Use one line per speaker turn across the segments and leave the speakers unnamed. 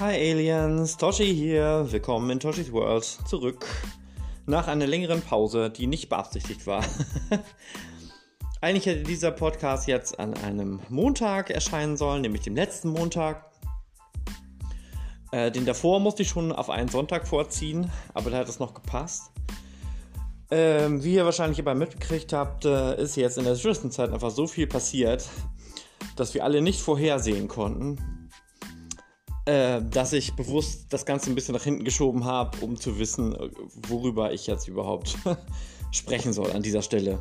Hi Aliens, Toshi hier. Willkommen in Toshis World. Zurück. Nach einer längeren Pause, die nicht beabsichtigt war. Eigentlich hätte dieser Podcast jetzt an einem Montag erscheinen sollen, nämlich dem letzten Montag. Äh, den davor musste ich schon auf einen Sonntag vorziehen, aber da hat es noch gepasst. Ähm, wie ihr wahrscheinlich aber mitgekriegt habt, äh, ist jetzt in der Zwischenzeit einfach so viel passiert, dass wir alle nicht vorhersehen konnten, äh, dass ich bewusst das Ganze ein bisschen nach hinten geschoben habe, um zu wissen, äh, worüber ich jetzt überhaupt sprechen soll an dieser Stelle.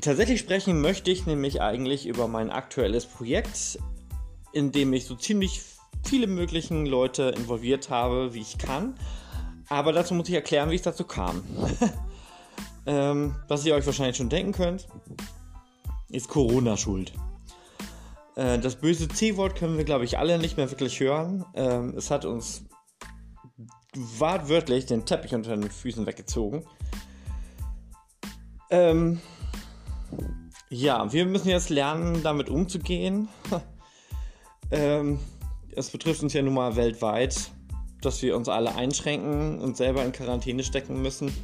Tatsächlich sprechen möchte ich nämlich eigentlich über mein aktuelles Projekt, in dem ich so ziemlich viele möglichen Leute involviert habe, wie ich kann. Aber dazu muss ich erklären, wie es dazu kam. ähm, was ihr euch wahrscheinlich schon denken könnt ist Corona schuld. Äh, das böse C-Wort können wir, glaube ich, alle nicht mehr wirklich hören. Ähm, es hat uns wortwörtlich den Teppich unter den Füßen weggezogen. Ähm, ja, wir müssen jetzt lernen, damit umzugehen. ähm, es betrifft uns ja nun mal weltweit, dass wir uns alle einschränken und selber in Quarantäne stecken müssen.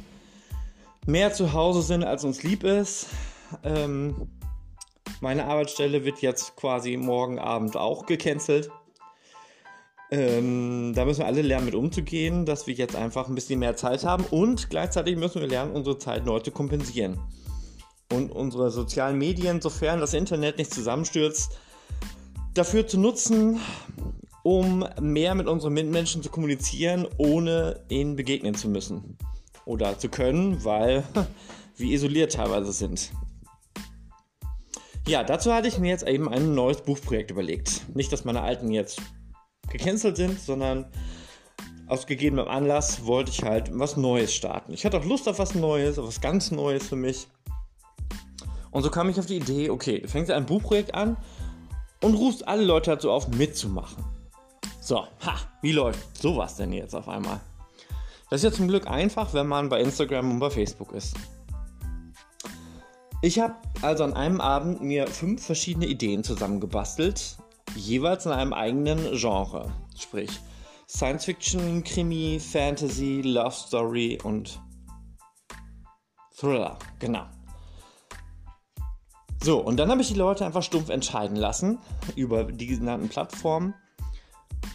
Mehr zu Hause sind, als uns lieb ist. Ähm, meine Arbeitsstelle wird jetzt quasi morgen Abend auch gecancelt. Ähm, da müssen wir alle lernen, mit umzugehen, dass wir jetzt einfach ein bisschen mehr Zeit haben und gleichzeitig müssen wir lernen, unsere Zeit neu zu kompensieren. Und unsere sozialen Medien, sofern das Internet nicht zusammenstürzt, dafür zu nutzen, um mehr mit unseren Mitmenschen zu kommunizieren, ohne ihnen begegnen zu müssen. Oder zu können, weil wir isoliert teilweise sind. Ja, dazu hatte ich mir jetzt eben ein neues Buchprojekt überlegt. Nicht, dass meine alten jetzt gecancelt sind, sondern aus gegebenem Anlass wollte ich halt was Neues starten. Ich hatte auch Lust auf was Neues, auf was ganz Neues für mich. Und so kam ich auf die Idee, okay, du fängst ein Buchprojekt an und rufst alle Leute dazu auf, mitzumachen. So, ha, wie läuft sowas denn jetzt auf einmal? Das ist ja zum Glück einfach, wenn man bei Instagram und bei Facebook ist. Ich habe also an einem Abend mir fünf verschiedene Ideen zusammengebastelt, jeweils in einem eigenen Genre. Sprich Science Fiction, Krimi, Fantasy, Love Story und Thriller. Genau. So, und dann habe ich die Leute einfach stumpf entscheiden lassen über die genannten Plattformen,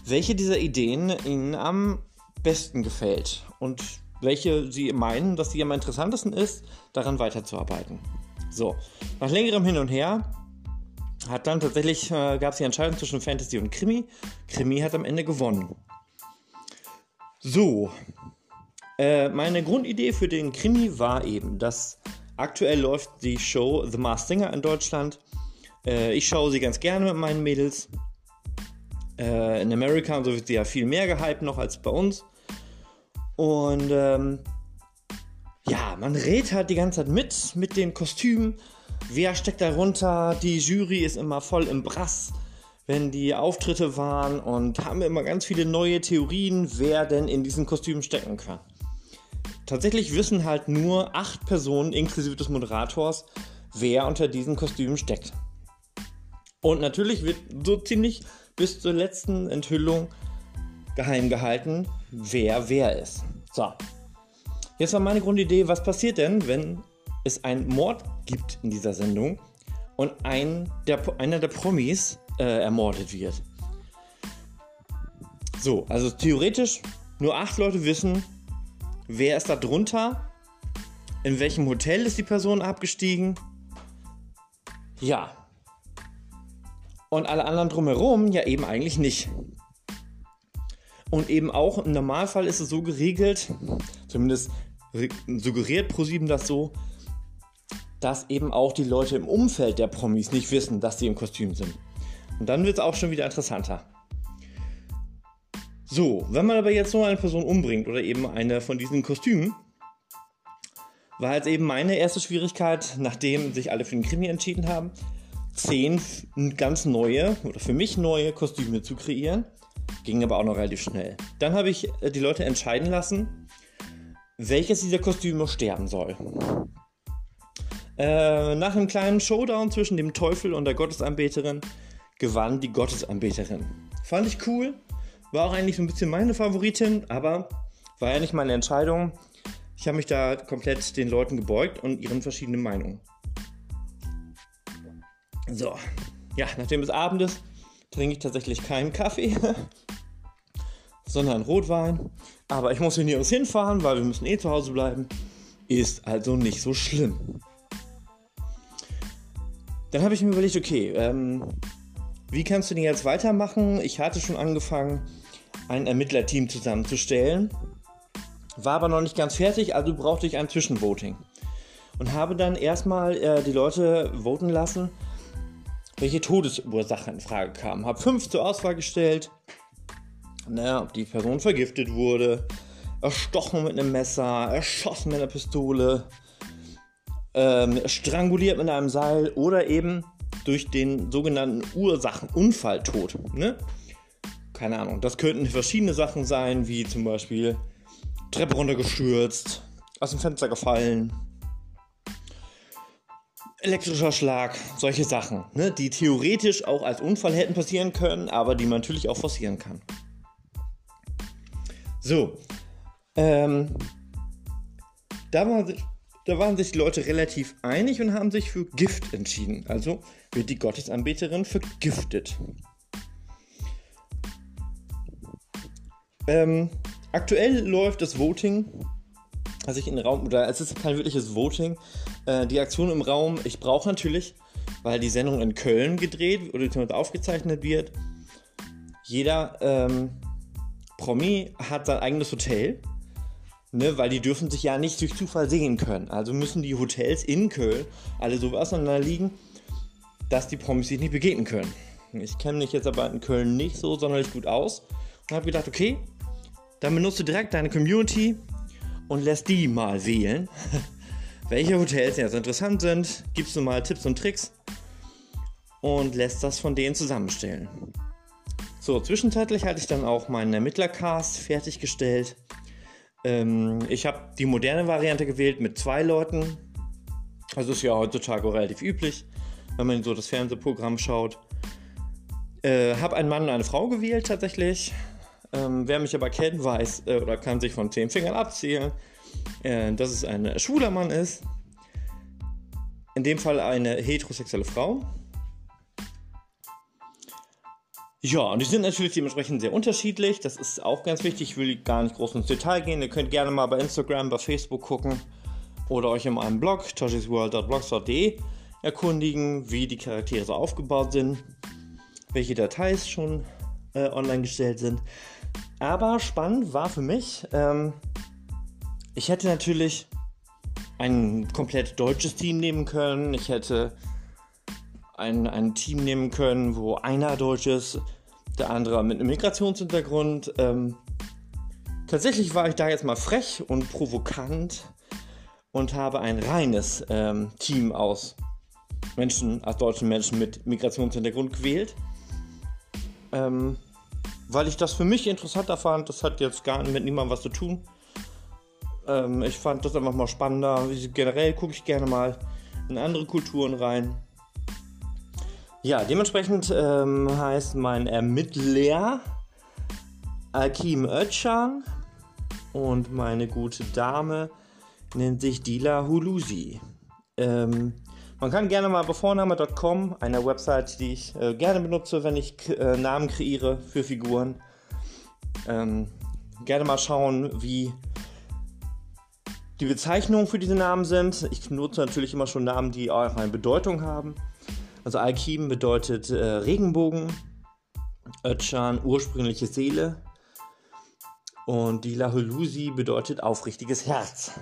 welche dieser Ideen ihnen am besten gefällt und welche sie meinen, dass sie am interessantesten ist, daran weiterzuarbeiten. So, nach längerem Hin und Her hat dann tatsächlich, äh, gab es die Entscheidung zwischen Fantasy und Krimi. Krimi hat am Ende gewonnen. So, äh, meine Grundidee für den Krimi war eben, dass aktuell läuft die Show The Masked Singer in Deutschland. Äh, ich schaue sie ganz gerne mit meinen Mädels. Äh, in Amerika und so wird sie ja viel mehr gehypt noch als bei uns. Und ähm, ja, man redet halt die ganze Zeit mit, mit den Kostümen. Wer steckt darunter? Die Jury ist immer voll im Brass, wenn die Auftritte waren und haben immer ganz viele neue Theorien, wer denn in diesen Kostümen stecken kann. Tatsächlich wissen halt nur acht Personen, inklusive des Moderators, wer unter diesen Kostümen steckt. Und natürlich wird so ziemlich bis zur letzten Enthüllung geheim gehalten, wer wer ist. So, Jetzt war meine Grundidee, was passiert denn, wenn es einen Mord gibt in dieser Sendung und ein, der, einer der Promis äh, ermordet wird. So, also theoretisch nur acht Leute wissen, wer ist da drunter, in welchem Hotel ist die Person abgestiegen. Ja. Und alle anderen drumherum ja eben eigentlich nicht. Und eben auch im Normalfall ist es so geregelt, zumindest suggeriert ProSieben das so, dass eben auch die Leute im Umfeld der Promis nicht wissen, dass sie im Kostüm sind. Und dann wird es auch schon wieder interessanter. So, wenn man aber jetzt so eine Person umbringt oder eben eine von diesen Kostümen, war jetzt eben meine erste Schwierigkeit, nachdem sich alle für den Krimi entschieden haben, zehn ganz neue oder für mich neue Kostüme zu kreieren. Ging aber auch noch relativ schnell. Dann habe ich äh, die Leute entscheiden lassen, welches dieser Kostüme sterben soll. Äh, nach einem kleinen Showdown zwischen dem Teufel und der Gottesanbeterin gewann die Gottesanbeterin. Fand ich cool. War auch eigentlich so ein bisschen meine Favoritin, aber war ja nicht meine Entscheidung. Ich habe mich da komplett den Leuten gebeugt und ihren verschiedenen Meinungen. So, ja, nachdem es Abend ist, trinke ich tatsächlich keinen Kaffee, sondern Rotwein. Aber ich muss hier nirgends hinfahren, weil wir müssen eh zu Hause bleiben. Ist also nicht so schlimm. Dann habe ich mir überlegt, okay, ähm, wie kannst du denn jetzt weitermachen? Ich hatte schon angefangen, ein Ermittlerteam zusammenzustellen, war aber noch nicht ganz fertig, also brauchte ich ein Zwischenvoting. Und habe dann erstmal äh, die Leute voten lassen, welche Todesursache in Frage kam. Habe fünf zur Auswahl gestellt, ne, ob die Person vergiftet wurde, erstochen mit einem Messer, erschossen mit einer Pistole, ähm, stranguliert mit einem Seil oder eben durch den sogenannten Ursachenunfalltod. Ne? Keine Ahnung, das könnten verschiedene Sachen sein, wie zum Beispiel Treppe runtergestürzt, aus dem Fenster gefallen, elektrischer Schlag, solche Sachen, ne? die theoretisch auch als Unfall hätten passieren können, aber die man natürlich auch forcieren kann. So, ähm, da war da waren sich die Leute relativ einig und haben sich für Gift entschieden. Also wird die Gottesanbeterin vergiftet. Ähm, aktuell läuft das Voting, also ich in den Raum, oder es ist kein wirkliches Voting, äh, die Aktion im Raum, ich brauche natürlich, weil die Sendung in Köln gedreht oder aufgezeichnet wird, jeder ähm, Promi hat sein eigenes Hotel Ne, weil die dürfen sich ja nicht durch Zufall sehen können. Also müssen die Hotels in Köln alle so auseinander liegen, dass die Promis sich nicht begegnen können. Ich kenne mich jetzt aber in Köln nicht so sonderlich gut aus und habe gedacht, okay, dann benutzt du direkt deine Community und lässt die mal wählen, welche Hotels jetzt interessant sind, gibst du mal Tipps und Tricks und lässt das von denen zusammenstellen. So, zwischenzeitlich hatte ich dann auch meinen Ermittlercast fertiggestellt ähm, ich habe die moderne Variante gewählt mit zwei Leuten. Das ist ja heutzutage relativ üblich, wenn man so das Fernsehprogramm schaut. Äh, habe einen Mann und eine Frau gewählt tatsächlich. Ähm, wer mich aber kennt, weiß äh, oder kann sich von zehn Fingern abzählen, äh, dass es ein schwuler Mann ist. In dem Fall eine heterosexuelle Frau. Ja, und die sind natürlich dementsprechend sehr unterschiedlich. Das ist auch ganz wichtig. Ich will gar nicht groß ins Detail gehen. Ihr könnt gerne mal bei Instagram, bei Facebook gucken oder euch in meinem Blog toshisworld.blogspot.de erkundigen, wie die Charaktere so aufgebaut sind, welche Details schon äh, online gestellt sind. Aber spannend war für mich, ähm, ich hätte natürlich ein komplett deutsches Team nehmen können. Ich hätte ein, ein Team nehmen können, wo einer Deutsch ist, der andere mit einem Migrationshintergrund. Ähm, tatsächlich war ich da jetzt mal frech und provokant und habe ein reines ähm, Team aus Menschen, aus deutschen Menschen mit Migrationshintergrund gewählt. Ähm, weil ich das für mich interessanter fand. Das hat jetzt gar mit niemandem was zu tun. Ähm, ich fand das einfach mal spannender. Generell gucke ich gerne mal in andere Kulturen rein. Ja, dementsprechend ähm, heißt mein Ermittler Akim Özcan und meine gute Dame nennt sich Dila Hulusi. Ähm, man kann gerne mal bei vorname.com, einer Website, die ich äh, gerne benutze, wenn ich äh, Namen kreiere für Figuren, ähm, gerne mal schauen, wie die Bezeichnungen für diese Namen sind. Ich nutze natürlich immer schon Namen, die auch eine Bedeutung haben. Also Alkim bedeutet äh, Regenbogen, Ötchan ursprüngliche Seele und die Lahulusi bedeutet aufrichtiges Herz.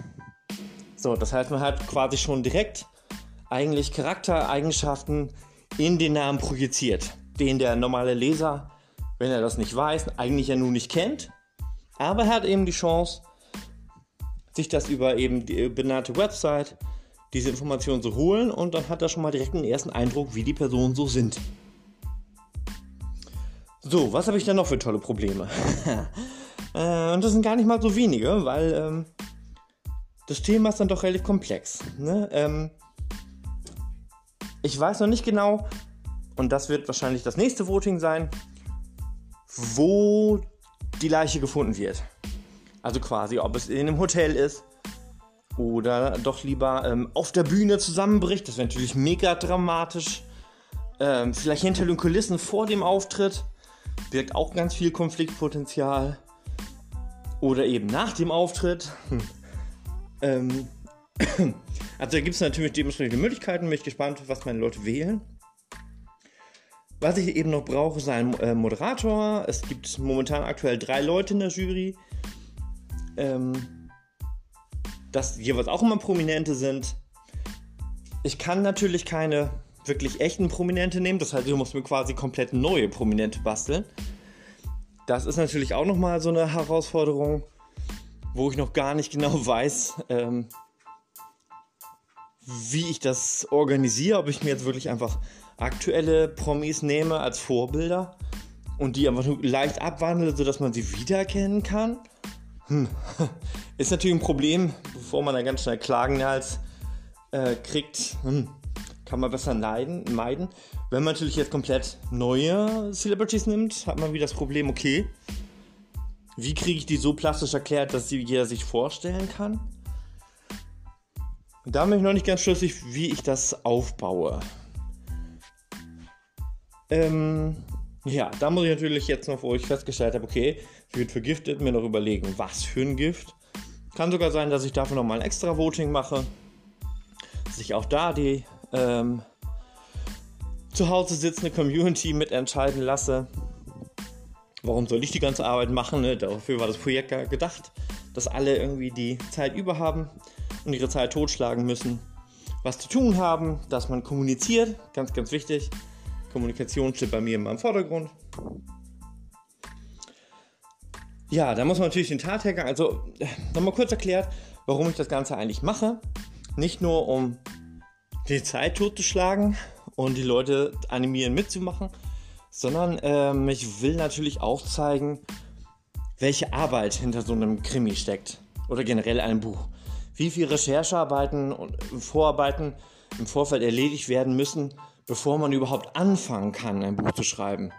So, das heißt, man hat quasi schon direkt eigentlich Charaktereigenschaften in den Namen projiziert, den der normale Leser, wenn er das nicht weiß, eigentlich ja nun nicht kennt. Aber er hat eben die Chance, sich das über eben die benannte Website diese Informationen zu holen und dann hat er schon mal direkt einen ersten Eindruck, wie die Personen so sind. So, was habe ich denn noch für tolle Probleme? äh, und das sind gar nicht mal so wenige, weil ähm, das Thema ist dann doch relativ komplex. Ne? Ähm, ich weiß noch nicht genau, und das wird wahrscheinlich das nächste Voting sein, wo die Leiche gefunden wird. Also quasi, ob es in einem Hotel ist oder doch lieber ähm, auf der Bühne zusammenbricht. Das wäre natürlich mega dramatisch. Ähm, vielleicht hinter den Kulissen vor dem Auftritt birgt auch ganz viel Konfliktpotenzial. Oder eben nach dem Auftritt. Hm. Ähm, also da gibt es natürlich dementsprechende Möglichkeiten. Bin ich gespannt, was meine Leute wählen. Was ich eben noch brauche, ist ein äh, Moderator. Es gibt momentan aktuell drei Leute in der Jury. Ähm, das jeweils auch immer Prominente sind. Ich kann natürlich keine wirklich echten Prominente nehmen. Das heißt, ich muss mir quasi komplett neue Prominente basteln. Das ist natürlich auch nochmal so eine Herausforderung, wo ich noch gar nicht genau weiß, ähm, wie ich das organisiere. Ob ich mir jetzt wirklich einfach aktuelle Promis nehme als Vorbilder und die einfach nur leicht abwandle, sodass man sie wiedererkennen kann. Hm. Ist natürlich ein Problem, bevor man dann ganz schnell Klagen als äh, kriegt. Hm. Kann man besser leiden, meiden. Wenn man natürlich jetzt komplett neue Celebrities nimmt, hat man wieder das Problem, okay, wie kriege ich die so plastisch erklärt, dass sie jeder sich vorstellen kann? Da bin ich noch nicht ganz schlüssig, wie ich das aufbaue. Ähm, ja, da muss ich natürlich jetzt noch, wo ich festgestellt habe, okay, sie wird vergiftet, mir noch überlegen, was für ein Gift. Kann sogar sein, dass ich dafür nochmal ein extra Voting mache. Dass ich auch da die ähm, zu Hause sitzende Community mitentscheiden lasse. Warum soll ich die ganze Arbeit machen? Ne? Dafür war das Projekt gedacht, dass alle irgendwie die Zeit über haben und ihre Zeit totschlagen müssen, was zu tun haben, dass man kommuniziert, ganz, ganz wichtig. Kommunikation steht bei mir immer im Vordergrund. Ja, da muss man natürlich den Tathergang, also nochmal kurz erklärt, warum ich das Ganze eigentlich mache. Nicht nur um die Zeit totzuschlagen und die Leute animieren mitzumachen, sondern ähm, ich will natürlich auch zeigen, welche Arbeit hinter so einem Krimi steckt oder generell einem Buch. Wie viele Recherchearbeiten und Vorarbeiten im Vorfeld erledigt werden müssen, bevor man überhaupt anfangen kann, ein Buch zu schreiben.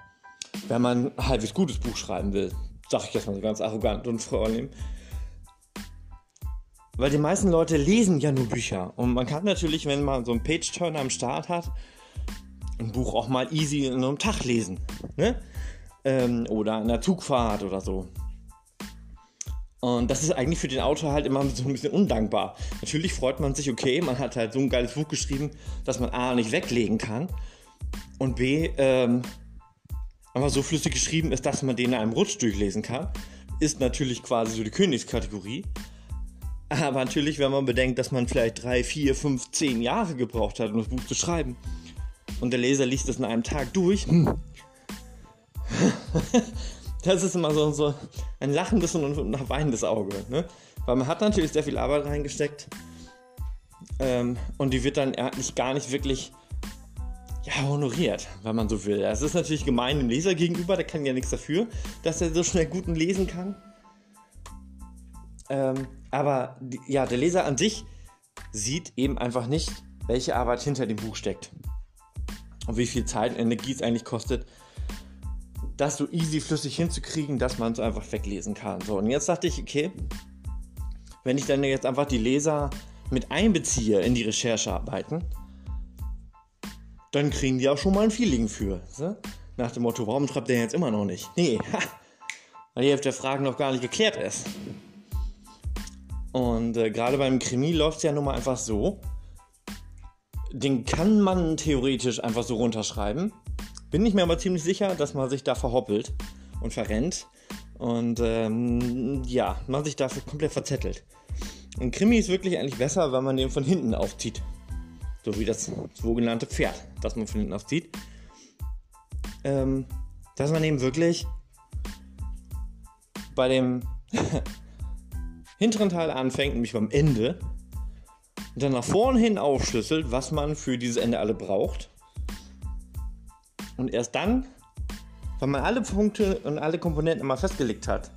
Wenn man ein halbwegs gutes Buch schreiben will, sag ich jetzt mal so ganz arrogant und vornehm. Weil die meisten Leute lesen ja nur Bücher. Und man kann natürlich, wenn man so einen Page-Turner am Start hat, ein Buch auch mal easy in einem Tag lesen. Ne? Ähm, oder in der Zugfahrt oder so. Und das ist eigentlich für den Autor halt immer so ein bisschen undankbar. Natürlich freut man sich, okay, man hat halt so ein geiles Buch geschrieben, dass man A nicht weglegen kann und B ähm, einfach so flüssig geschrieben ist, dass man den in einem Rutsch durchlesen kann. Ist natürlich quasi so die Königskategorie. Aber natürlich, wenn man bedenkt, dass man vielleicht drei, vier, fünf, zehn Jahre gebraucht hat, um das Buch zu schreiben und der Leser liest es in einem Tag durch, hm. Das ist immer so, so ein lachendes und ein weinendes Auge. Ne? Weil man hat natürlich sehr viel Arbeit reingesteckt ähm, und die wird dann eigentlich gar nicht wirklich ja, honoriert, wenn man so will. Es ist natürlich gemein dem Leser gegenüber, der kann ja nichts dafür, dass er so schnell guten lesen kann. Ähm, aber ja, der Leser an sich sieht eben einfach nicht, welche Arbeit hinter dem Buch steckt. Und wie viel Zeit und Energie es eigentlich kostet, das so easy flüssig hinzukriegen, dass man es einfach weglesen kann. So, und jetzt dachte ich, okay, wenn ich dann jetzt einfach die Leser mit einbeziehe in die Recherchearbeiten, dann kriegen die auch schon mal ein Feeling für. So? Nach dem Motto, warum schreibt der jetzt immer noch nicht? Nee, ha, weil die Hälfte der Fragen noch gar nicht geklärt ist. Und äh, gerade beim Krimi läuft es ja nun mal einfach so, den kann man theoretisch einfach so runterschreiben. Bin ich mir aber ziemlich sicher, dass man sich da verhoppelt und verrennt. Und ähm, ja, man sich dafür komplett verzettelt. Und Krimi ist wirklich eigentlich besser, wenn man den von hinten aufzieht. So wie das sogenannte Pferd, das man von hinten aufzieht. Ähm, dass man eben wirklich bei dem hinteren Teil anfängt, nämlich beim Ende, und dann nach vorne hin aufschlüsselt, was man für dieses Ende alle braucht und erst dann, wenn man alle Punkte und alle Komponenten mal festgelegt hat,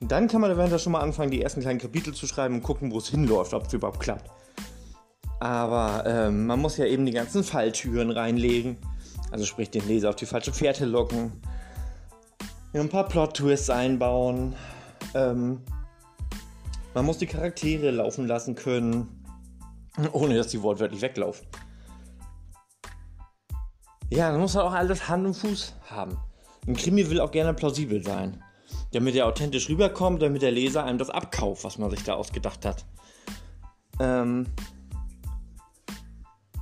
dann kann man eventuell schon mal anfangen, die ersten kleinen Kapitel zu schreiben und gucken, wo es hinläuft, ob es überhaupt klappt. Aber ähm, man muss ja eben die ganzen Falltüren reinlegen, also sprich den Leser auf die falsche Fährte locken, ein paar Plot-Twists einbauen. Ähm, man muss die Charaktere laufen lassen können, ohne dass die wortwörtlich weglaufen. Ja, dann muss halt auch alles Hand und Fuß haben. Ein Krimi will auch gerne plausibel sein, damit er authentisch rüberkommt, damit der Leser einem das abkauft, was man sich da ausgedacht hat. Ähm,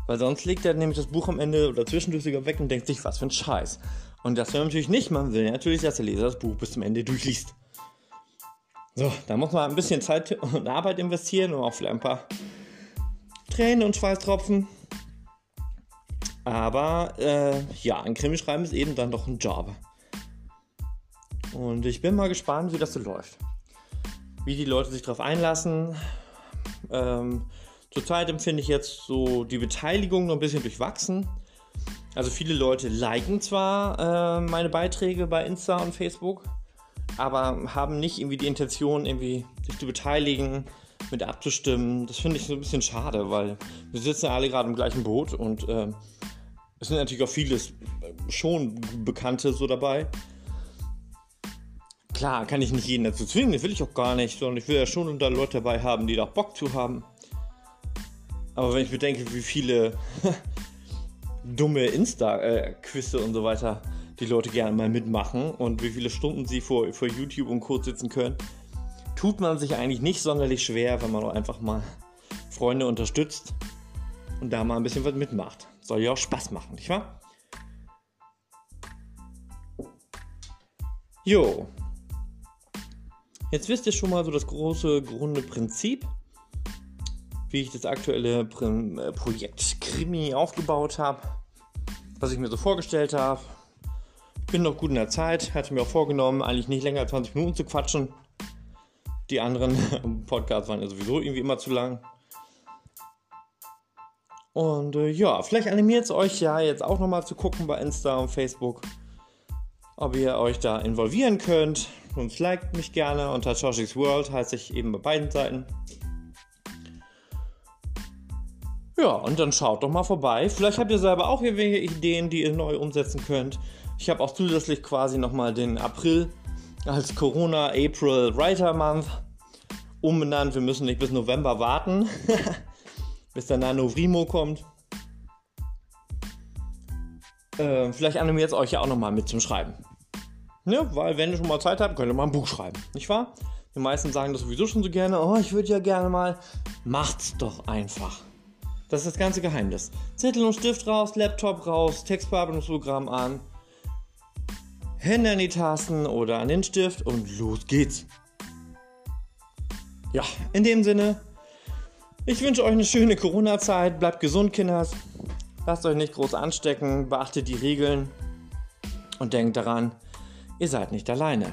weil sonst legt er nämlich das Buch am Ende oder zwischendurch sogar weg und denkt sich, was für ein Scheiß. Und das will man natürlich nicht. Man will natürlich, dass der Leser das Buch bis zum Ende durchliest. So, da muss man ein bisschen Zeit und Arbeit investieren und auch vielleicht ein paar Tränen und Schweißtropfen. Aber äh, ja, ein Krimi schreiben ist eben dann doch ein Job. Und ich bin mal gespannt, wie das so läuft. Wie die Leute sich darauf einlassen. Ähm, zurzeit empfinde ich jetzt so die Beteiligung noch ein bisschen durchwachsen. Also viele Leute liken zwar äh, meine Beiträge bei Insta und Facebook, aber haben nicht irgendwie die Intention, irgendwie sich zu beteiligen, mit abzustimmen. Das finde ich so ein bisschen schade, weil wir sitzen ja alle gerade im gleichen Boot und äh, es sind natürlich auch viele schon Bekannte so dabei. Klar, kann ich nicht jeden dazu zwingen, das will ich auch gar nicht, sondern ich will ja schon da Leute dabei haben, die da Bock zu haben. Aber wenn ich bedenke, wie viele dumme Insta-Quizze und so weiter die Leute gerne mal mitmachen und wie viele Stunden sie vor, vor YouTube und Co. sitzen können, tut man sich eigentlich nicht sonderlich schwer, wenn man auch einfach mal Freunde unterstützt und da mal ein bisschen was mitmacht. Soll ja auch Spaß machen, nicht wahr? Jo. Jetzt wisst ihr schon mal so das große Grundprinzip wie ich das aktuelle äh, Projekt Krimi aufgebaut habe, was ich mir so vorgestellt habe. Ich bin noch gut in der Zeit, hatte mir auch vorgenommen, eigentlich nicht länger als 20 Minuten zu quatschen. Die anderen Podcasts waren ja sowieso irgendwie immer zu lang. Und äh, ja, vielleicht animiert es euch ja jetzt auch nochmal zu gucken bei Insta und Facebook, ob ihr euch da involvieren könnt. Sonst liked mich gerne unter Josh's World, heiße ich eben bei beiden Seiten. Ja, und dann schaut doch mal vorbei. Vielleicht habt ihr selber auch irgendwelche Ideen, die ihr neu umsetzen könnt. Ich habe auch zusätzlich quasi nochmal den April als Corona April Writer Month umbenannt. Wir müssen nicht bis November warten, bis der Nanovrimo kommt. Äh, vielleicht animiert es euch ja auch nochmal mit zum Schreiben. Ne? Weil, wenn ihr schon mal Zeit habt, könnt ihr mal ein Buch schreiben, nicht wahr? Die meisten sagen das sowieso schon so gerne. Oh, ich würde ja gerne mal. Macht's doch einfach. Das ist das ganze Geheimnis. Zettel und Stift raus, Laptop raus, Textbearbeitungsprogramm an, Hände an die Tasten oder an den Stift und los geht's. Ja, in dem Sinne, ich wünsche euch eine schöne Corona-Zeit. Bleibt gesund, Kinders. Lasst euch nicht groß anstecken, beachtet die Regeln und denkt daran, ihr seid nicht alleine.